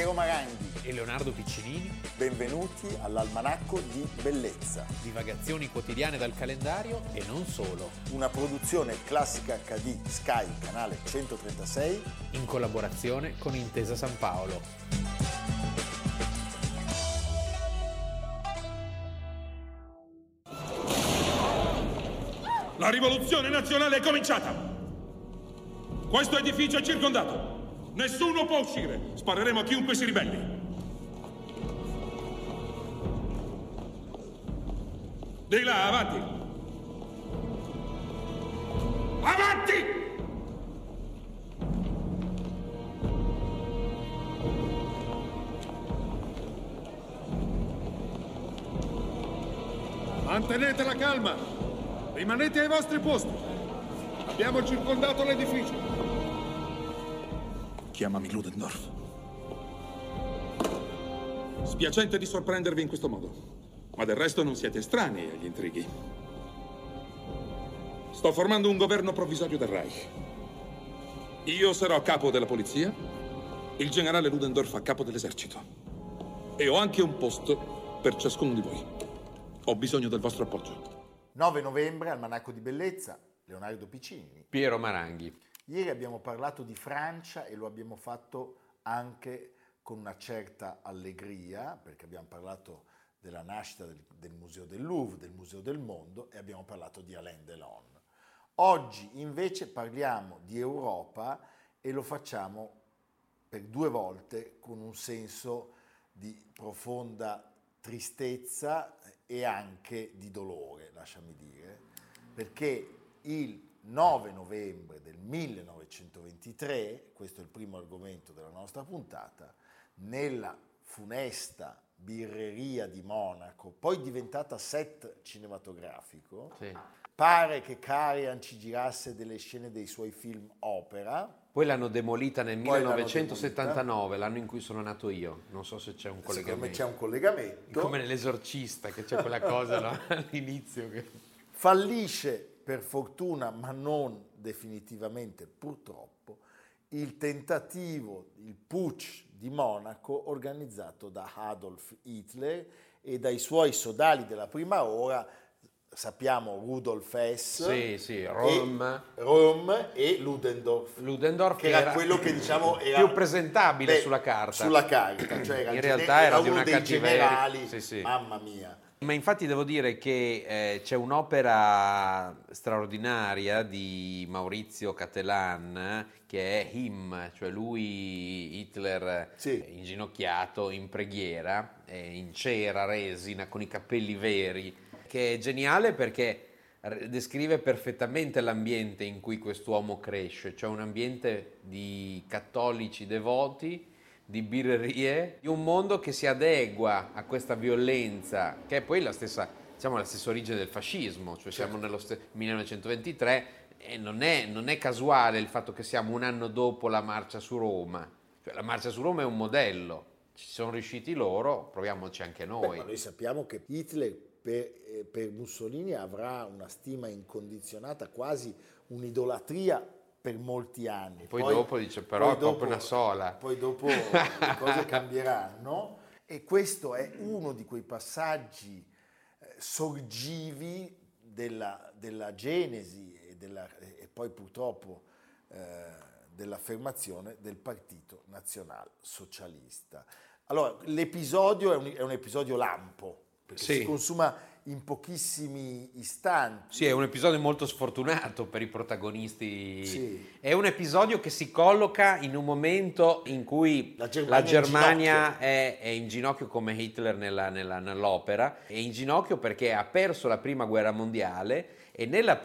Piero Maranghi e Leonardo Piccinini. Benvenuti all'Almanacco di Bellezza. Divagazioni quotidiane dal calendario e non solo. Una produzione classica HD Sky, canale 136. In collaborazione con Intesa San Paolo. La rivoluzione nazionale è cominciata! Questo edificio è circondato! Nessuno può uscire! Spareremo a chiunque si ribelli! Di là, avanti! Avanti! Mantenete la calma! Rimanete ai vostri posti! Abbiamo circondato l'edificio! Chiamami Ludendorff. Spiacente di sorprendervi in questo modo, ma del resto non siete estranei agli intrighi. Sto formando un governo provvisorio del Reich. Io sarò capo della polizia, il generale Ludendorff a capo dell'esercito. E ho anche un posto per ciascuno di voi. Ho bisogno del vostro appoggio. 9 novembre, Almanacco di Bellezza, Leonardo Piccini. Piero Maranghi. Ieri abbiamo parlato di Francia e lo abbiamo fatto anche con una certa allegria, perché abbiamo parlato della nascita del, del Museo del Louvre, del Museo del Mondo e abbiamo parlato di Alain Delon. Oggi invece parliamo di Europa e lo facciamo per due volte con un senso di profonda tristezza e anche di dolore, lasciami dire, perché il 9 novembre del 1923, questo è il primo argomento della nostra puntata, nella funesta birreria di Monaco, poi diventata set cinematografico, Sì. pare che Carian ci girasse delle scene dei suoi film opera, Poi l'hanno demolita nel Poi l'hanno 1979, l'anno in cui sono nato io. Non so se c'è un secondo me collegamento. c'è un collegamento, Come nell'esorcista, che c'è quella cosa no? all'inizio. Che... fallisce per fortuna, ma non definitivamente purtroppo, il tentativo, il putsch di Monaco organizzato da Adolf Hitler e dai suoi sodali della prima ora, sappiamo Rudolf Hess, Sì, sì, e, Rom. Rom e Ludendorff, Ludendorff che era, quello che diciamo era più presentabile beh, sulla carta. Sulla carta, cioè era In realtà gene- era di uno una dei cattiveria. generali, sì. mamma mia. Ma infatti devo dire che eh, c'è un'opera straordinaria di Maurizio Cattelan eh, che è Him, cioè lui, Hitler, Sì. eh, inginocchiato in preghiera, eh, in cera resina, con i capelli veri, che è geniale perché descrive perfettamente l'ambiente in cui quest'uomo cresce, cioè un ambiente di cattolici devoti di birrerie, di un mondo che si adegua a questa violenza, che è poi la stessa, diciamo, la stessa origine del fascismo, cioè siamo nello ste- 1923 e non è, non è casuale il fatto che siamo un anno dopo la marcia su Roma, cioè la marcia su Roma è un modello, ci sono riusciti loro, proviamoci anche Beh, noi. ma noi sappiamo che Hitler per, eh, per Mussolini avrà una stima incondizionata, quasi un'idolatria per molti anni. Poi dopo dice, però poi è proprio una sola. Poi dopo le cose cambieranno e questo è uno di quei passaggi eh, sorgivi della, della genesi e, della- e poi purtroppo eh, dell'affermazione del Partito Nazional Socialista. Allora, l'episodio è un, è un episodio lampo, perché Sì. si consuma in pochissimi istanti. Sì, è un episodio molto sfortunato per i protagonisti. Sì. È un episodio che si colloca in un momento in cui La la Germania Germania, è in è, è in ginocchio come Hitler nella- nella- nell'opera, è in ginocchio perché ha perso la prima guerra mondiale e nella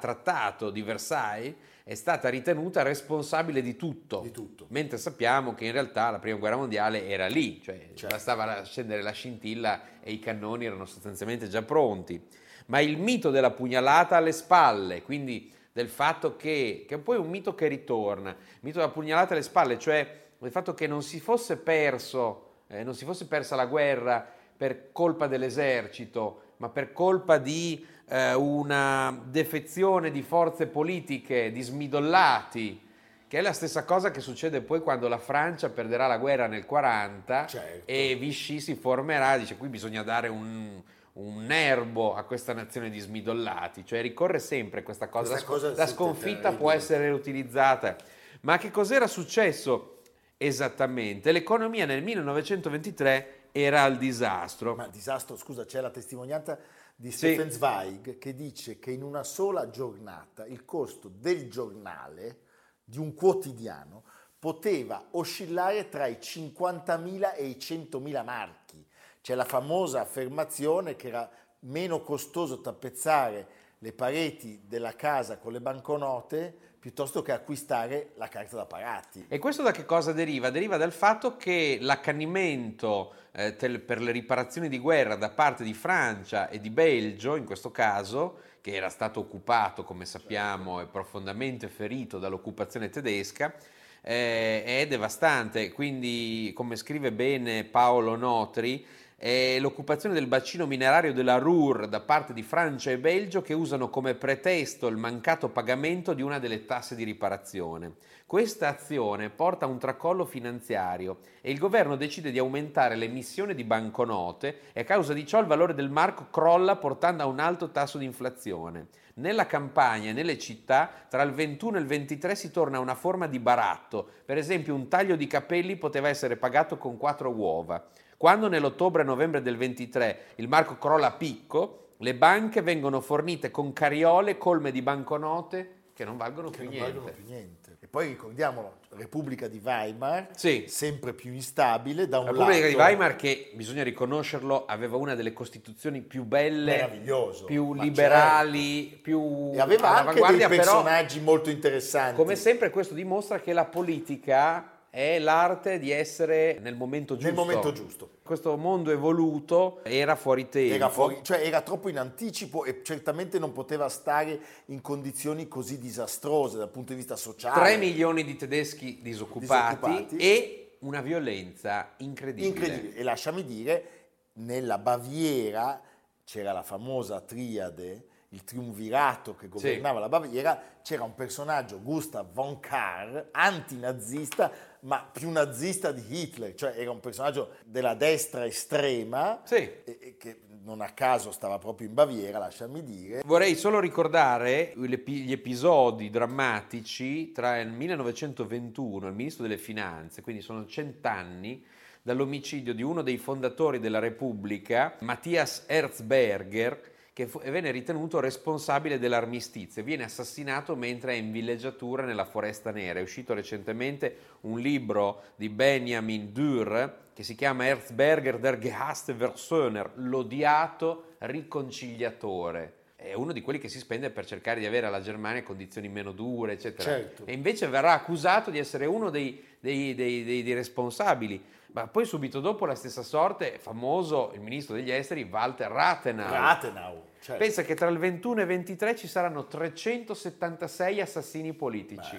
trattato di Versailles è stata ritenuta responsabile di tutto. Di tutto. Mentre sappiamo che in realtà la prima guerra mondiale era lì, cioè Certo. bastava scendere la scintilla e i cannoni erano sostanzialmente già pronti. Ma il mito della pugnalata alle spalle, quindi del fatto che, che è poi un mito che ritorna, il mito della pugnalata alle spalle, cioè del fatto che non si fosse perso, eh, non si fosse persa la guerra per colpa dell'esercito, ma per colpa di eh, una defezione di forze politiche, di smidollati che è la stessa cosa che succede poi quando la Francia perderà la guerra nel 40 Certo. e Vichy si formerà, dice qui bisogna dare un, un nervo a questa nazione di smidollati, cioè ricorre sempre questa cosa, Questa la, cosa la sconfitta terribile. può essere utilizzata. Ma che cos'era successo esattamente? L'economia nel 1923 era al disastro. Ma disastro, scusa, c'è la testimonianza di Sì. Stefan Zweig che dice che in una sola giornata il costo del giornale di un quotidiano poteva oscillare tra i 50.000 e i 100.000 marchi. C'è la famosa affermazione che era meno costoso tappezzare le pareti della casa con le banconote piuttosto che acquistare la carta da parati. E questo da che cosa deriva? Deriva dal fatto che l'accanimento eh, tel- per le riparazioni di guerra da parte di Francia e di Belgio, in questo caso, che era stato occupato, come sappiamo, e profondamente ferito dall'occupazione tedesca, eh, è devastante. Quindi, come scrive bene Paolo Notri, è l'occupazione del bacino minerario della Ruhr da parte di Francia e Belgio che usano come pretesto il mancato pagamento di una delle tasse di riparazione. Questa azione porta a un tracollo finanziario e il governo decide di aumentare l'emissione di banconote e a causa di ciò il valore del marco crolla portando a un alto tasso di inflazione. Nella campagna e nelle città tra il 21 e il 23 si torna a una forma di baratto, per esempio un taglio di capelli poteva essere pagato con quattro uova. Quando nell'ottobre e novembre del 23 il marco crolla a picco, le banche vengono fornite con cariole colme di banconote che non valgono che più non niente. valgono più niente. E poi ricordiamolo, Repubblica di Weimar, Sì. sempre più instabile, da un La Repubblica di lato Weimar, che bisogna riconoscerlo, aveva una delle costituzioni più belle, più ma liberali, più e aveva anche dei all'avanguardia, però personaggi molto interessanti. come sempre questo dimostra che la politica è l'arte di essere nel momento giusto. Nel momento giusto. Questo mondo evoluto era fuori tempo. Era, fuori- cioè era troppo in anticipo e certamente non poteva stare in condizioni così disastrose dal punto di vista sociale. 3 milioni di tedeschi disoccupati, Disoccupati. e una violenza incredibile. Incredibile. E lasciami dire, nella Baviera c'era la famosa triade, il triumvirato che governava la Baviera, c'era un personaggio, Gustav von Kahr, antinazista, ma più nazista di Hitler, cioè era un personaggio della destra estrema, Sì. e- che non a caso stava proprio in Baviera, lasciami dire. Vorrei solo ricordare gli episodi drammatici tra il 1921 e il ministro delle finanze, quindi sono cent'anni dall'omicidio di uno dei fondatori della Repubblica, Matthias Erzberger, che fu- venne ritenuto responsabile dell'armistizio. Viene assassinato mentre è in villeggiatura nella Foresta Nera. È uscito recentemente un libro di Benjamin Dürr che si chiama Erzberger der gehasste Versöhner, l'odiato riconciliatore. È uno di quelli che si spende per cercare di avere alla Germania condizioni meno dure, eccetera. Certo. E invece verrà accusato di essere uno dei, dei- dei- dei- dei responsabili. Ma poi subito dopo la stessa sorte, famoso il ministro degli esteri Walter Rathenau. Rathenau, certo. Pensa che tra il 21 e il 23 ci saranno 376 assassini politici.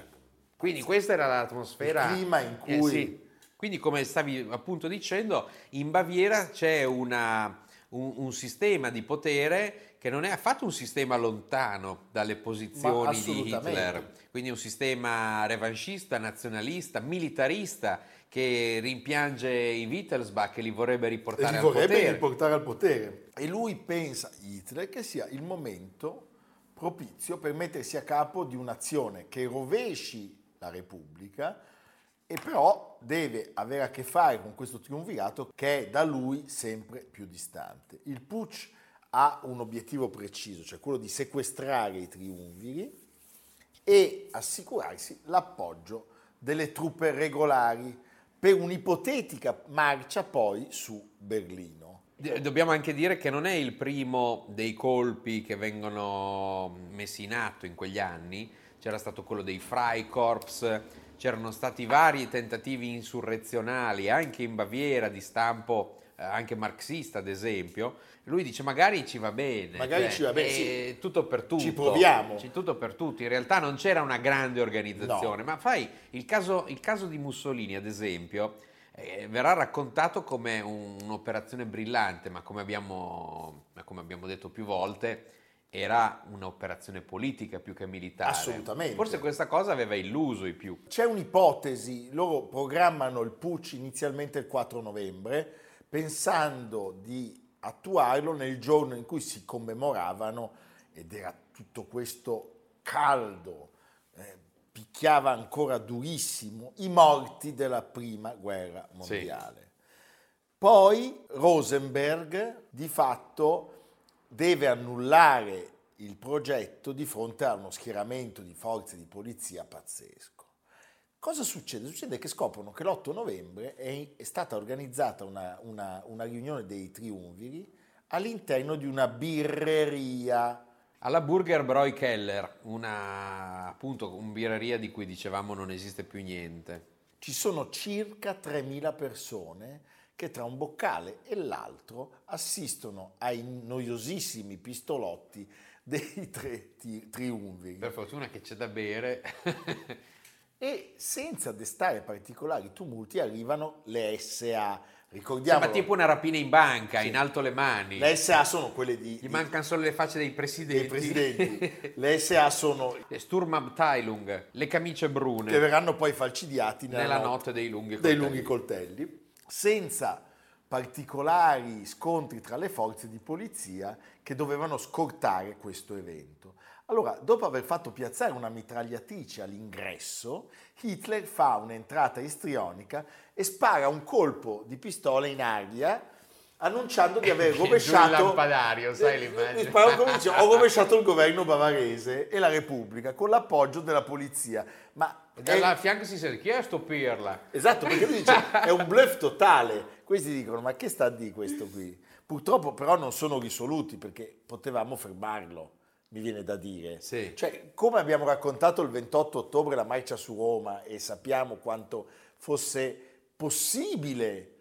Quindi questa era l'atmosfera. Il clima in Eh, cui- sì. Quindi, come stavi appunto dicendo, in Baviera c'è una- un, un sistema di potere che non è affatto un sistema lontano dalle posizioni di. Hitler. Quindi un sistema revanchista, nazionalista, militarista che rimpiange i Wittelsbach e li vorrebbe riportare li al vorrebbe potere. riportare al potere. E lui pensa, Hitler, che sia il momento propizio per mettersi a capo di un'azione che rovesci la Repubblica e però deve avere a che fare con questo triumvirato che è da lui sempre più distante. Il putsch ha un obiettivo preciso, cioè quello di sequestrare i triumviri e assicurarsi l'appoggio delle truppe regolari per un'ipotetica marcia poi su Berlino. D- Dobbiamo anche dire che non è il primo dei colpi che vengono messi in atto in quegli anni, c'era stato quello dei Freikorps, c'erano stati vari tentativi insurrezionali anche in Baviera di stampo eh, anche marxista ad esempio. Lui dice magari ci va bene, Magari ci va bene, sì. tutto per tutto. Ci proviamo. Ci- tutto per tutti. In realtà non c'era una grande organizzazione, No. ma fai il caso, il caso di Mussolini ad esempio eh, verrà raccontato come un- un'operazione brillante, ma come abbiamo, ma come abbiamo detto più volte, era un'operazione politica più che militare. Assolutamente. Forse questa cosa aveva illuso i più. C'è un'ipotesi, loro programmano il putsch inizialmente il 4 novembre, pensando di attuarlo nel giorno in cui si commemoravano, ed era tutto questo caldo, eh, picchiava ancora durissimo, i morti della prima guerra mondiale. Sì. Poi Rosenberg di fatto deve annullare il progetto di fronte a uno schieramento di forze di polizia pazzesco. Cosa succede? Succede che scoprono che l'8 novembre è, è stata organizzata una, una, una, riunione dei triumviri all'interno di una birreria. Alla Burger Broy Keller, una appunto un birreria di cui dicevamo non esiste più niente. Ci sono circa 3.000 persone che tra un boccale e l'altro assistono ai noiosissimi pistolotti dei tre ti- triumviri. Per fortuna che c'è da bere. e senza destare particolari tumulti arrivano le SA. Ricordiamo. Sembra tipo una rapina in banca, sì. in alto le mani. Le SA sono quelle di. Gli mancano solo le facce dei presidenti. Dei presidenti. le SA sono. Sturmabteilung, le camicie brune. Che verranno poi falcidiati nella, nella notte, notte, dei lunghi. Dei lunghi coltelli senza particolari scontri tra le forze di polizia che dovevano scortare questo evento. Allora, dopo aver fatto piazzare una mitragliatrice all'ingresso, Hitler fa un'entrata istrionica e spara un colpo di pistola in aria annunciando di aver rovesciato il eh, l'immagine. ho rovesciato il governo bavarese e la Repubblica con l'appoggio della polizia. Ma e dalla è... fianco si sente chi è sto pirla? Esatto, perché lui dice è un bluff totale. Questi dicono ma che sta di questo qui? Purtroppo però non sono risoluti perché potevamo fermarlo, mi viene da dire. Sì. Cioè, come abbiamo raccontato il 28 ottobre la marcia su Roma e sappiamo quanto fosse possibile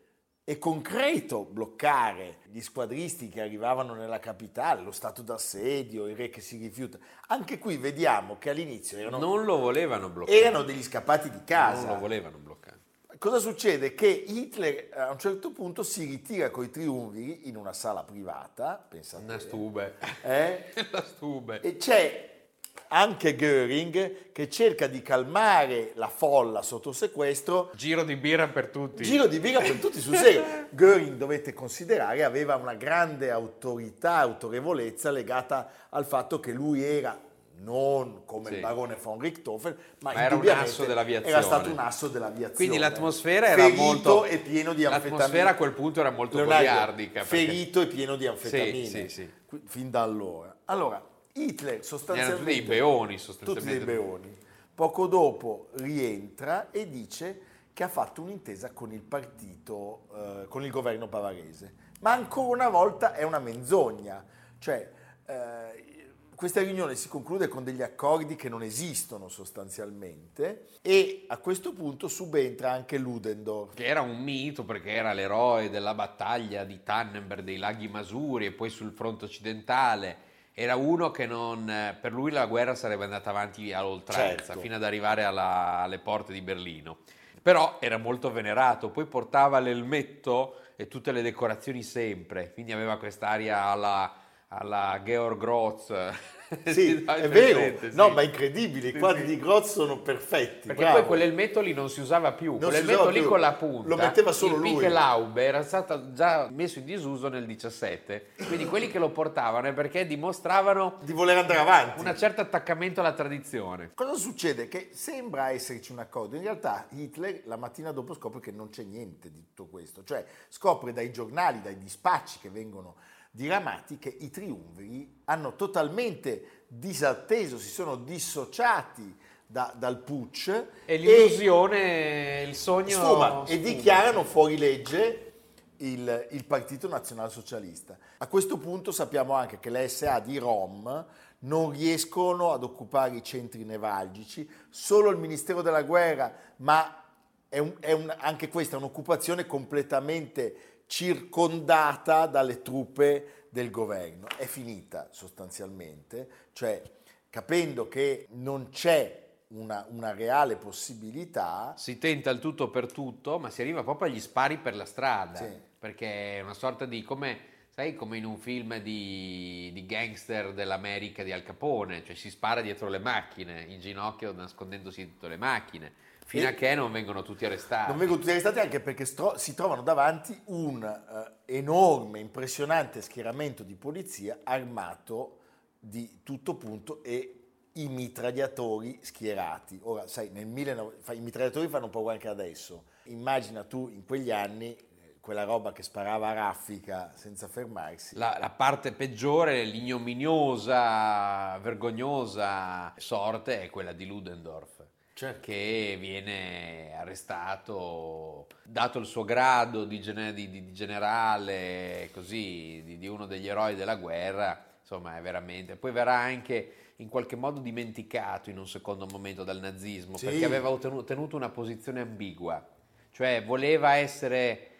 e concreto bloccare gli squadristi che arrivavano nella capitale, lo stato d'assedio, il re che si rifiuta. Anche qui vediamo che all'inizio erano, non lo volevano bloccare. Erano degli scappati di casa. Non lo volevano bloccare. Cosa succede? Che Hitler a un certo punto si ritira coi triumviri in una sala privata, pensate. Una stube. Eh? La stube. E c'è anche Göring che cerca di calmare la folla sotto sequestro. Giro di birra per tutti. Giro di birra per tutti sul serio. Göring, dovete considerare, aveva una grande autorità, autorevolezza legata al fatto che lui era non come sì. il barone von Richthofen, ma, ma era un asso dell'aviazione. Era stato un asso dell'aviazione. Quindi l'atmosfera era ferito molto e pieno di anfetamine. L'atmosfera a quel punto era molto goliardica. Ferito e pieno di anfetamine. Sì, sì, sì. Fin da allora. Allora, Hitler sostanzialmente... Erano dei beoni sostanzialmente. Tutti dei beoni. Poco dopo rientra e dice che ha fatto un'intesa con il partito, eh, con il governo bavarese. Ma ancora una volta è una menzogna. Cioè, eh, questa riunione si conclude con degli accordi che non esistono sostanzialmente e a questo punto subentra anche Ludendorff. Che era un mito perché era l'eroe della battaglia di Tannenberg dei laghi Masuri e poi sul fronte occidentale era uno che non, per lui la guerra sarebbe andata avanti all'oltranza certo. fino ad arrivare alla, alle porte di Berlino. Però era molto venerato, poi portava l'elmetto e tutte le decorazioni sempre, quindi aveva quest'aria alla, alla Georg Groz Sì, è vero, sì. no, ma è incredibile, i quadri di Groz sono perfetti. Perché bravo. poi quell'elmetto lì non si usava più, quell'elmetto lì più. con la punta, lo metteva solo il lui. Il Laube era stato già messo in disuso nel 17, quindi quelli che lo portavano è perché dimostravano di voler andare avanti. Un certo attaccamento alla tradizione. Cosa succede? Che sembra esserci un accordo, in realtà Hitler la mattina dopo scopre che non c'è niente di tutto questo, cioè scopre dai giornali, dai dispacci che vengono diramati che i triumviri hanno totalmente disatteso, si sono dissociati da, dal putsch e l'illusione, e il sogno sfuma, e dichiarano fuori legge il, il, Partito Nazionalsocialista. A questo punto sappiamo anche che le SA di Rom non riescono ad occupare i centri nevralgici, solo il Ministero della Guerra, ma è, un, è un, anche questa un'occupazione completamente circondata dalle truppe del governo. È finita sostanzialmente, cioè capendo che non c'è una, una, reale possibilità. Si tenta il tutto per tutto, ma si arriva proprio agli spari per la strada, sì. perché è una sorta di come Sai come in un film di, di, gangster dell'America di Al Capone, cioè si spara dietro le macchine, in ginocchio nascondendosi dietro le macchine, fino e a che non vengono tutti arrestati. Non vengono tutti arrestati anche perché stro- si trovano davanti un uh, enorme, impressionante schieramento di polizia armato di tutto punto e i mitragliatori schierati. Ora, sai, nel 19... i mitragliatori fanno paura anche adesso. Immagina tu in quegli anni quella roba che sparava a raffica senza fermarsi. La, la parte peggiore, l'ignominiosa, vergognosa sorte è quella di Ludendorff. Certo. che viene arrestato, dato il suo grado di, gener- di, di generale, così, di, di, uno degli eroi della guerra, insomma è veramente... Poi verrà anche in qualche modo dimenticato in un secondo momento dal nazismo, sì. perché aveva ottenuto una posizione ambigua, cioè voleva essere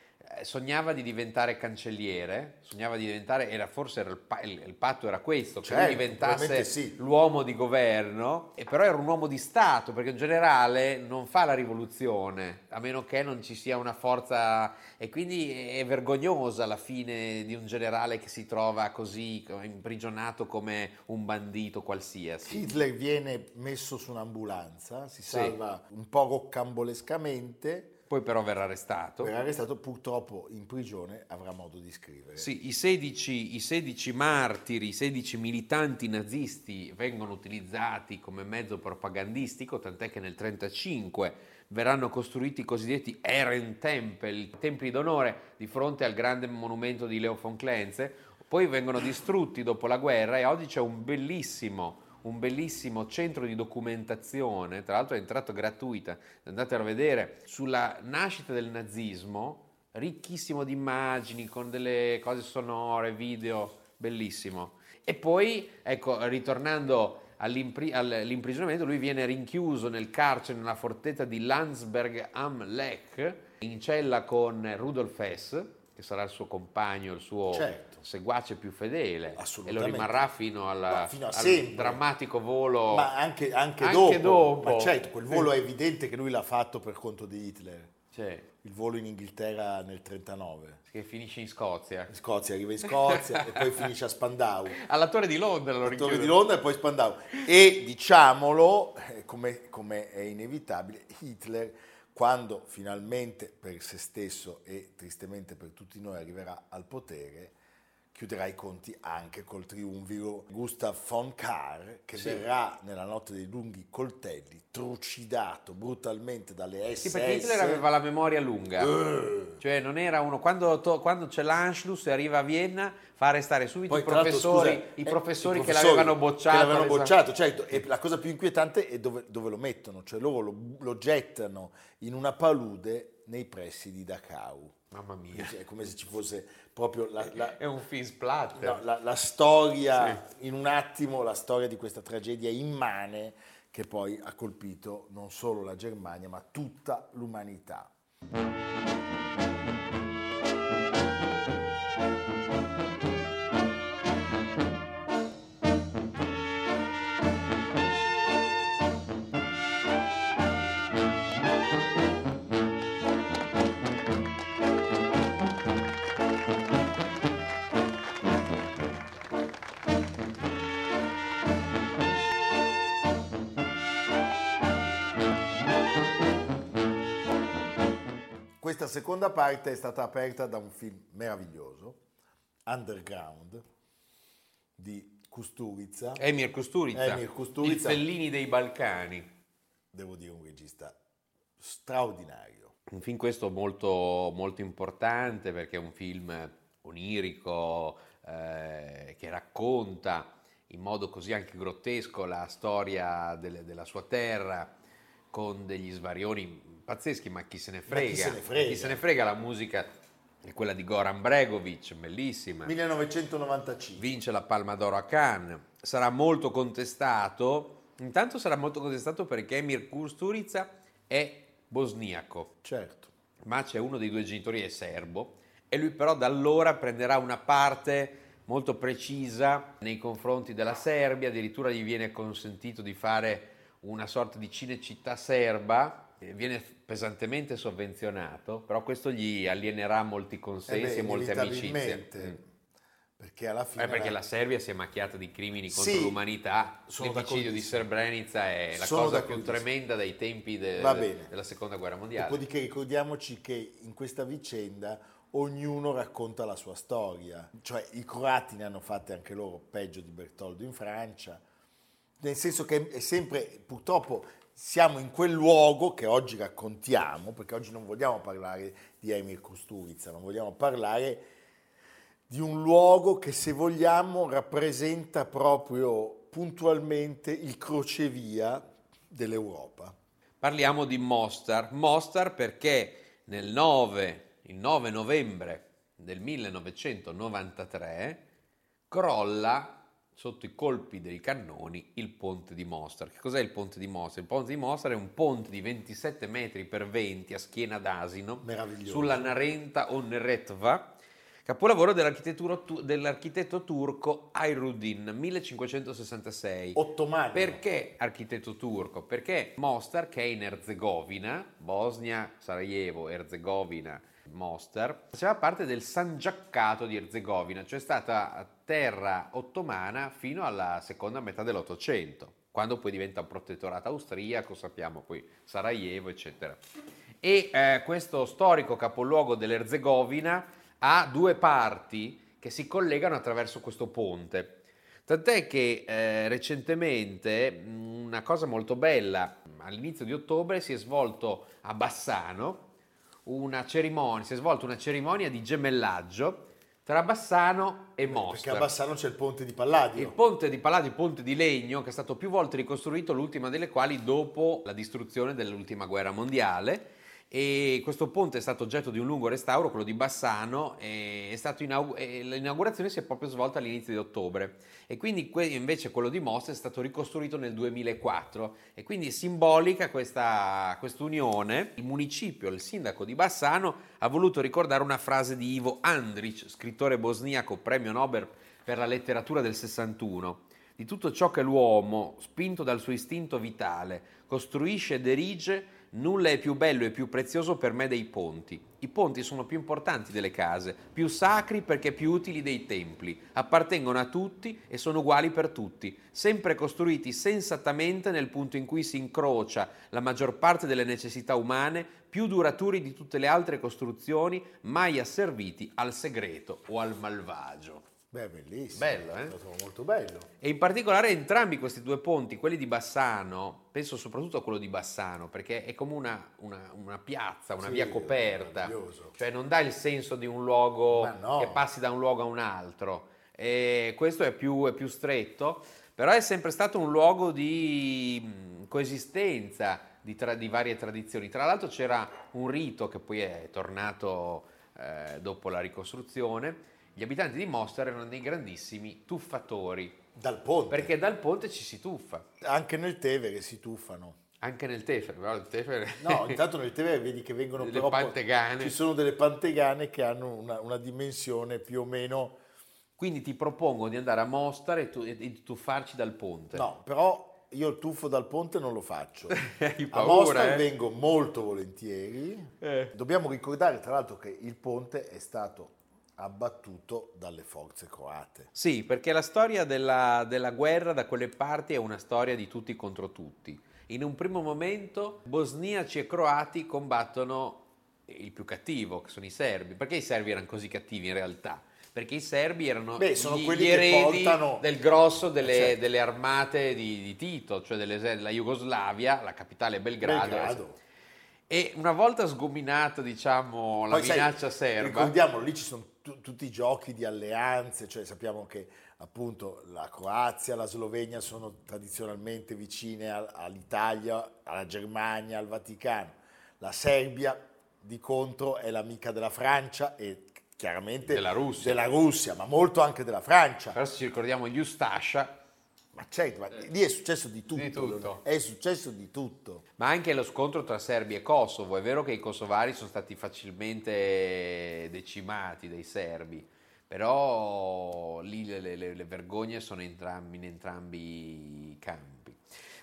sognava di diventare cancelliere, sognava di diventare, era, forse era il, il, il, patto era questo, che certo, lui diventasse sì. l'uomo di governo, e però era un uomo di Stato, perché un generale non fa la rivoluzione, a meno che non ci sia una forza, e quindi è vergognosa la fine di un generale che si trova così imprigionato come un bandito qualsiasi. Hitler viene messo su un'ambulanza, si salva sì. un po' roccambolescamente, poi però verrà arrestato. Verrà arrestato, purtroppo in prigione avrà modo di scrivere. Sì, i 16, i 16 martiri, i 16 militanti nazisti vengono utilizzati come mezzo propagandistico, tant'è che nel 1935 verranno costruiti i cosiddetti Ehrentempel, templi d'onore di fronte al grande monumento di Leo von Klenze, poi vengono distrutti dopo la guerra e oggi c'è un bellissimo un bellissimo centro di documentazione, tra l'altro è entrato gratuita, andate a vedere, sulla nascita del nazismo, ricchissimo di immagini, con delle cose sonore, video, bellissimo. E poi, ecco, ritornando all'impri- all'imprigionamento, lui viene rinchiuso nel carcere nella fortezza di Landsberg am Lech, in cella con Rudolf Hess, che sarà il suo compagno, il suo certo. seguace più fedele e lo rimarrà fino, alla, fino al drammatico volo ma anche, anche, anche dopo. dopo. Ma certo, quel volo è evidente che lui l'ha fatto per conto di Hitler. Cioè. Il volo in Inghilterra nel 39. Che finisce in Scozia. In Scozia, arriva in Scozia e poi finisce a Spandau. Alla Torre di Londra lo richiude. Torre di Londra e poi Spandau. E diciamolo, eh, come, come è inevitabile, Hitler quando finalmente per se stesso e tristemente per tutti noi arriverà al potere, chiuderà i conti anche col triunviro Gustav von Kahr che sì. verrà nella notte dei lunghi coltelli trucidato brutalmente dalle SS. Sì, perché Hitler aveva la memoria lunga, uh. cioè non era uno, quando, to, quando c'è l'Anschluss e arriva a Vienna fa arrestare subito Poi, i professori, scusa, i, professori eh, che l'avevano bocciato. Che l'avevano bocciato, certo, e la cosa più inquietante è dove, dove lo mettono, cioè loro lo, lo gettano in una palude nei pressi di Dachau. Mamma mia. È come se ci fosse proprio la, la, è un film splatter. No, la, la, storia, sì. in un attimo, la storia di questa tragedia immane che poi ha colpito non solo la Germania, ma tutta l'umanità. Questa seconda parte è stata aperta da un film meraviglioso, Underground, di Kusturica. Emir Kusturica, Emir Kusturica. il Fellini dei Balcani. Devo dire un regista straordinario. Un film questo molto, molto importante perché è un film onirico eh, che racconta in modo così anche grottesco la storia delle, della sua terra con degli svarioni pazzeschi, ma chi se ne frega? Chi se ne frega? Chi se ne frega la musica è quella di Goran Bregovic, bellissima. 1995. Vince la Palma d'Oro a Cannes. Sarà molto contestato. Intanto sarà molto contestato perché Emir Kusturica è bosniaco. Certo. Ma c'è uno dei due genitori è serbo e lui però da allora prenderà una parte molto precisa nei confronti della Serbia, addirittura gli viene consentito di fare una sorta di cinecittà serba viene pesantemente sovvenzionato, però questo gli alienerà molti consensi eh beh, e molte amicizie. Mm. Perché alla fine... Eh, perché era- la Serbia si è macchiata di crimini contro Sì, l'umanità. L'omicidio di. Srebrenica è la Sono cosa più tremenda dai tempi de- della seconda guerra mondiale. Dopodiché ricordiamoci che in questa vicenda ognuno racconta la sua storia, cioè i croati ne hanno fatte anche loro peggio di Bertoldo in Francia, nel senso che è sempre, purtroppo siamo in quel luogo che oggi raccontiamo, perché oggi non vogliamo parlare di Emir Kusturica, ma vogliamo parlare di un luogo che se vogliamo rappresenta proprio puntualmente il crocevia dell'Europa. Parliamo di Mostar. Mostar perché nel 9, il 9 novembre del 1993 crolla sotto i colpi dei cannoni il ponte di Mostar. Che cos'è il ponte di Mostar? Il ponte di Mostar è un ponte di 27 metri per 20 a schiena d'asino sulla Narenta Onneretva, capolavoro dell'architetto turco Ayruddin 1566. Ottomani. Perché architetto turco? Perché Mostar, che è in Erzegovina, Bosnia, Sarajevo, Erzegovina, Mostar, faceva parte del Sangiaccato di Erzegovina, cioè stata terra ottomana fino alla seconda metà dell'Ottocento, quando poi diventa un protettorato austriaco, sappiamo poi Sarajevo, eccetera. E eh, questo storico capoluogo dell'Erzegovina ha due parti che si collegano attraverso questo ponte. Tant'è che eh, recentemente una cosa molto bella, all'inizio di ottobre si è svolto a Bassano una cerimonia, si è svolta una cerimonia di gemellaggio tra Bassano e Perché a. Bassano c'è il ponte di Palladio. Il ponte di Palladio, il ponte di legno, che è stato più volte ricostruito, l'ultima delle quali dopo la distruzione dell'ultima guerra mondiale. E questo ponte è stato oggetto di un lungo restauro, quello di Bassano, è stato inau- e l'inaugurazione si è proprio svolta all'inizio di ottobre. E quindi que- invece quello di Mostra è stato ricostruito nel 2004. E quindi è simbolica questa unione. Il municipio, il sindaco di Bassano, ha voluto ricordare una frase di Ivo Andrić, scrittore bosniaco, premio Nobel per la letteratura del 61. Di tutto ciò che l'uomo, spinto dal suo istinto vitale, costruisce ed erige, nulla è più bello e più prezioso per me dei ponti. I ponti sono più importanti delle case, più sacri perché più utili dei templi, appartengono a tutti e sono uguali per tutti, sempre costruiti sensatamente nel punto in cui si incrocia la maggior parte delle necessità umane, più duraturi di tutte le altre costruzioni mai asserviti al segreto o al malvagio. Beh, bellissimo. Bello, eh? Lo trovo molto bello. E in particolare entrambi questi due ponti, quelli di Bassano, penso soprattutto a quello di Bassano, perché è come una, una- una piazza, una Sì, via coperta, cioè non dà il senso di un luogo no. che passi da un luogo a un altro. E questo è più, è più stretto, però è sempre stato un luogo di coesistenza di, tra- di varie tradizioni. Tra l'altro c'era un rito che poi è tornato eh, dopo la ricostruzione. Gli abitanti di Mostar erano dei grandissimi tuffatori, Dal ponte. perché dal ponte ci si tuffa, Anche nel Tevere si tuffano. anche nel Tefer, però il Tefer... No, intanto nel Tevere vedi che vengono Delle però pantegane. Ci sono delle pantegane che hanno una, una dimensione più o meno... Quindi ti propongo di andare a Mostar e, tu- e di tuffarci dal ponte. No, però io il tuffo dal ponte non lo faccio. Hai A paura, Mostar eh? vengo molto volentieri. Eh. Dobbiamo ricordare tra l'altro che il ponte è stato abbattuto dalle forze croate. Sì, perché la storia della, della guerra da quelle parti è una storia di tutti contro tutti. In un primo momento bosniaci e croati combattono il più cattivo, che sono i serbi. Perché i serbi erano così cattivi in realtà? Perché i serbi erano Beh, sono gli, quelli gli eredi portano- del grosso delle, Certo. delle armate di, di Tito, cioè delle- della Jugoslavia, la capitale Belgrado. Belgrado. E una volta sgominata, diciamo, la Poi, sai, minaccia serba, Ricordiamo, lì ci sono tu- tutti i giochi di alleanze, cioè sappiamo che appunto la Croazia, la Slovenia sono tradizionalmente vicine al- all'Italia, alla Germania, al Vaticano. La Serbia di contro è l'amica della Francia e chiaramente Della Russia. della Russia, ma molto anche della Francia. però se ci ricordiamo gli Ustascia, Ma certo, ma lì è successo di tutto. Di tutto. È successo di tutto. ma anche lo scontro tra Serbia e Kosovo. È vero che i kosovari sono stati facilmente decimati dai serbi, però lì le, le- le vergogne sono entrambi, in entrambi i campi.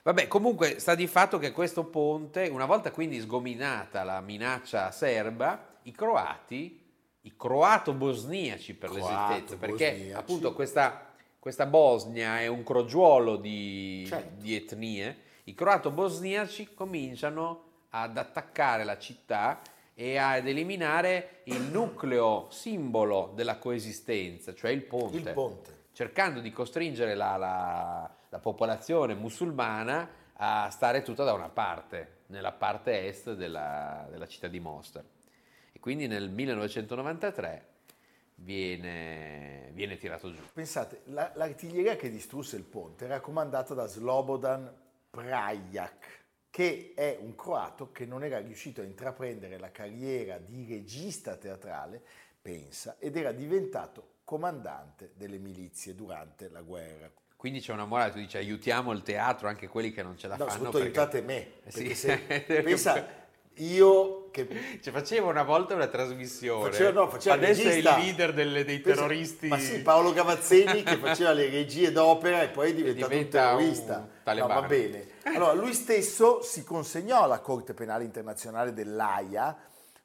Vabbè, comunque sta di fatto che questo ponte, una volta quindi sgominata la minaccia serba, i croati i croato-bosniaci per Croato, l'esattezza, perché appunto questa, questa Bosnia è un crogiuolo di, Certo. di etnie, i croato-bosniaci cominciano ad attaccare la città e ad eliminare il nucleo simbolo della coesistenza, cioè il ponte Il ponte. cercando di costringere la, la- la popolazione musulmana a stare tutta da una parte, nella parte est della, della città di Mostar. E quindi nel 1993 viene, viene tirato giù. Pensate, la- l'artiglieria che distrusse il ponte era comandata da Slobodan Prajak, che è un croato che non era riuscito a intraprendere la carriera di regista teatrale, pensa, ed era diventato comandante delle milizie durante la guerra. Quindi c'è una morale, tu dici aiutiamo il teatro, anche quelli che non ce la No, fanno. soprattutto perché- aiutate me, Eh sì. se, pensa, io che Cioè, faceva una volta una trasmissione. Faceva, no, faceva Adesso regista. è il leader delle- dei terroristi. Ma sì, Paolo Gavazzeni che faceva le regie d'opera e poi è diventato diventa un terrorista. un. No, va bene. Allora, lui stesso si consegnò alla Corte Penale Internazionale dell'AIA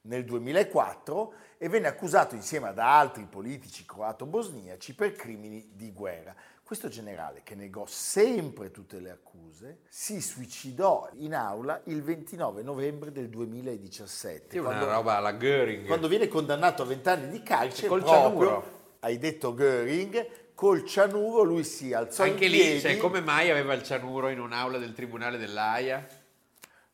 nel 2004 e venne accusato insieme ad altri politici croato-bosniaci per crimini di guerra. Questo generale, che negò sempre tutte le accuse, si suicidò in aula il 29 novembre del 2017. Sì, una quando- roba alla Göring. quando viene condannato a 20 anni di carcere, Col proprio, cianuro. hai detto Göring, col cianuro lui si alzò Anche in lì, piedi, cioè, come mai aveva il cianuro in un'aula del tribunale dell'AIA?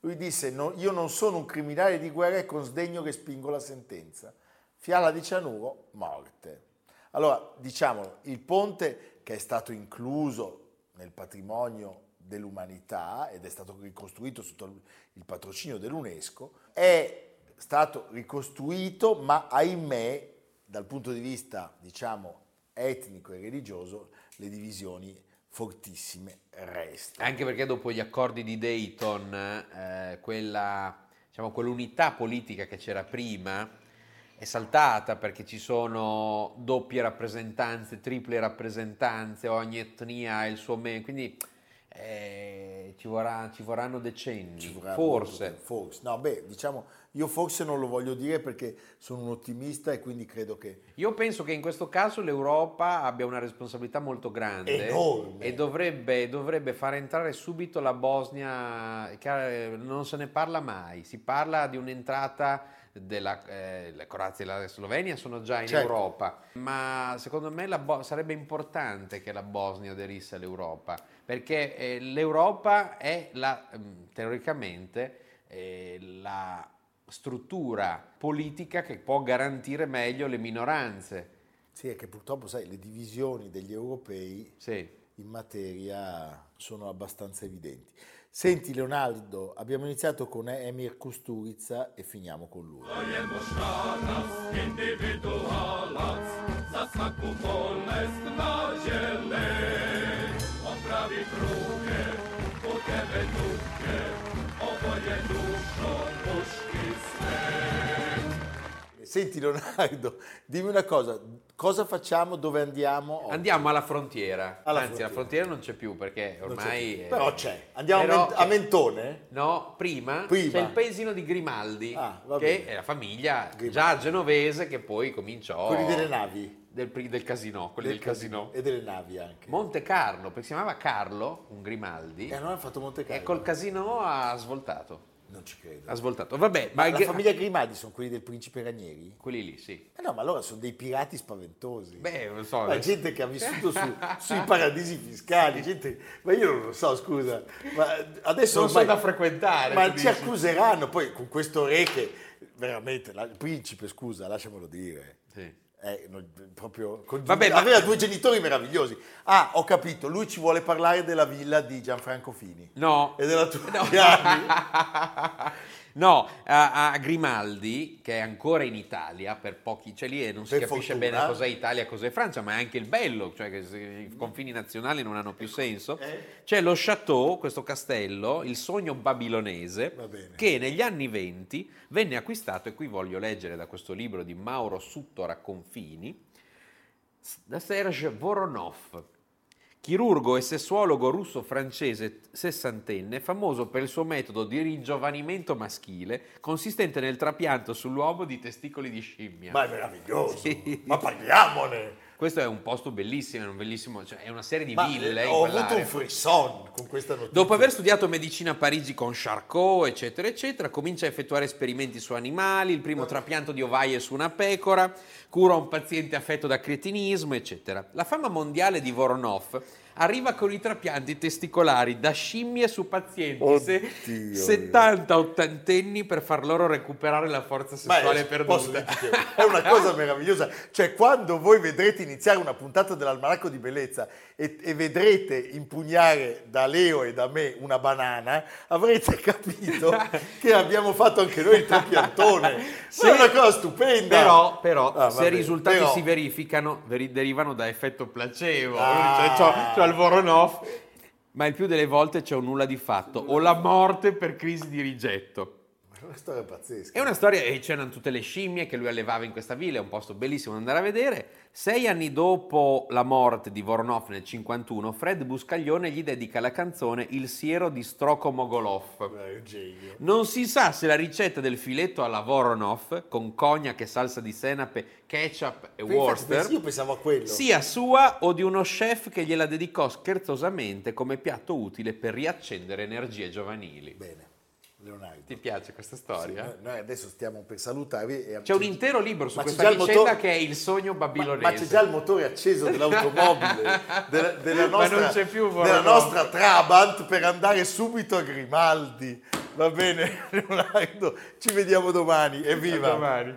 lui disse "No, io non sono un criminale di guerra e con sdegno respingo la sentenza. Fiala di cianuro, morte. Allora, diciamo, il ponte che è stato incluso nel patrimonio dell'umanità ed è stato ricostruito sotto il- patrocinio dell'UNESCO, è stato ricostruito, ma ahimè, dal punto di vista, diciamo, etnico e religioso, le divisioni fortissime restano. Anche perché dopo gli accordi di Dayton, eh, quella, diciamo, quell'unità politica che c'era prima è saltata perché ci sono doppie rappresentanze, triple rappresentanze, ogni etnia ha il suo membro, quindi eh, ci, vorrà- ci vorranno decenni, Ci vorrà forse. forse. No, beh, diciamo, io forse non lo voglio dire perché sono un ottimista e quindi credo che... Io penso che in questo caso l'Europa abbia una responsabilità molto grande Enorme. e dovrebbe, dovrebbe far entrare subito la Bosnia, che eh, non se ne parla mai, si parla di un'entrata della eh, la Croazia e la Slovenia sono già in Certo. Europa, ma secondo me Bo- sarebbe importante che la Bosnia aderisse all'Europa, perché eh, l'Europa è la, ehm, teoricamente eh, la struttura politica che può garantire meglio le minoranze. Sì, è che purtroppo, sai, le divisioni degli europei Sì. in materia sono abbastanza evidenti. Senti Leonardo, abbiamo iniziato con Emir Kusturica e finiamo con lui. Senti Leonardo, dimmi una cosa, cosa facciamo, dove andiamo? oggi? Andiamo alla frontiera. Alla Anzi, frontiera. la frontiera non c'è più perché Non c'è ormai... più. Però c'è. Andiamo a Però a. Mentone? No, prima, Prima. c'è il paesino di Grimaldi, Ah, che è la famiglia Grimaldi. già genovese che poi cominciò... Quelli delle navi. Del, del casino, quelli del, casino. E delle navi anche. Monte Carlo, perché si chiamava Carlo, un Grimaldi, e allora hanno fatto Monte Carlo. e col casino ha svoltato. Non ci credo. Ha svoltato. Vabbè, Ma ma la famiglia Grimaldi sono quelli del principe Ranieri? quelli lì, sì. Eh no, ma allora sono dei pirati spaventosi. Beh, non so. Ma gente che ha vissuto su- sui paradisi fiscali, gente... Ma io non lo so, scusa. Ma adesso Non ormai- sono da frequentare, Ma ci dici. accuseranno poi con questo re che veramente, la- il principe, scusa, lasciamolo dire. Sì. Eh, proprio con- Vabbè, ma- aveva due genitori meravigliosi. Ah, ho capito, lui ci vuole parlare della villa di Gianfranco Fini. No. E della tua No. No, a, a Grimaldi, che è ancora in Italia per pochi, cioè lì e non si Per capisce fortuna. bene cos'è Italia e cos'è Francia, ma è anche il bello, cioè che i confini nazionali non hanno più senso. Eh? C'è lo Château, questo castello, il sogno babilonese, che negli anni 20 venne acquistato, e qui voglio leggere da questo libro di Mauro Suttora Confini, da Serge Voronov, chirurgo e sessuologo russo-francese sessantenne, famoso per il suo metodo di ringiovanimento maschile, consistente nel trapianto sull'uomo di testicoli di scimmia. Ma è meraviglioso! Sì. Ma parliamone! Questo è un posto bellissimo, è, un bellissimo, cioè è una serie di Ma ville. in ho avuto un frisson con questa notizia. Dopo aver studiato medicina a Parigi con Charcot, eccetera, eccetera, comincia a effettuare esperimenti su animali, il primo trapianto di ovaie su una pecora, cura un paziente affetto da cretinismo, eccetera. La fama mondiale di Voronov arriva con i trapianti testicolari da scimmie su pazienti Oddio 70 ottantenni per far loro recuperare la forza sessuale è, perduta. è una cosa meravigliosa. Cioè, quando voi vedrete iniziare una puntata dell'Almanacco di Bellezza e, e vedrete impugnare da Leo e da me una banana, avrete capito che abbiamo fatto anche noi il trapiantone. Sì. è una cosa stupenda. Però, però Ah, se i risultati però- si verificano, veri- derivano da effetto placebo, Ah. cioè, c'ho, il Voronov, ma il più delle volte c'è un nulla di fatto, o la morte per crisi di rigetto. È una storia pazzesca. È una storia, e c'erano tutte le scimmie che lui allevava in questa villa, è un posto bellissimo da andare a vedere. Sei anni dopo la morte di Voronov nel 51, Fred Buscaglione gli dedica la canzone Il siero di Stroko Mogolov. È un genio. Non si sa se la ricetta del filetto alla Voronov, con cognac e salsa di senape, ketchup e Infatti, Worcester, Io pensavo a quello. sia sua o di uno chef che gliela dedicò scherzosamente come piatto utile per riaccendere energie giovanili. Bene, Leonardo. Ti piace questa Sì, storia? noi- noi adesso stiamo per salutarvi. E C'è un intero libro su Ma questa vicenda motore- che è il sogno Ma, babilonese. ma c'è già il motore acceso dell'automobile della, della Ma nostra, non c'è più della nostra Trabant per andare subito a Grimaldi. Va bene, Leonardo, ci vediamo domani. Evviva! Domani.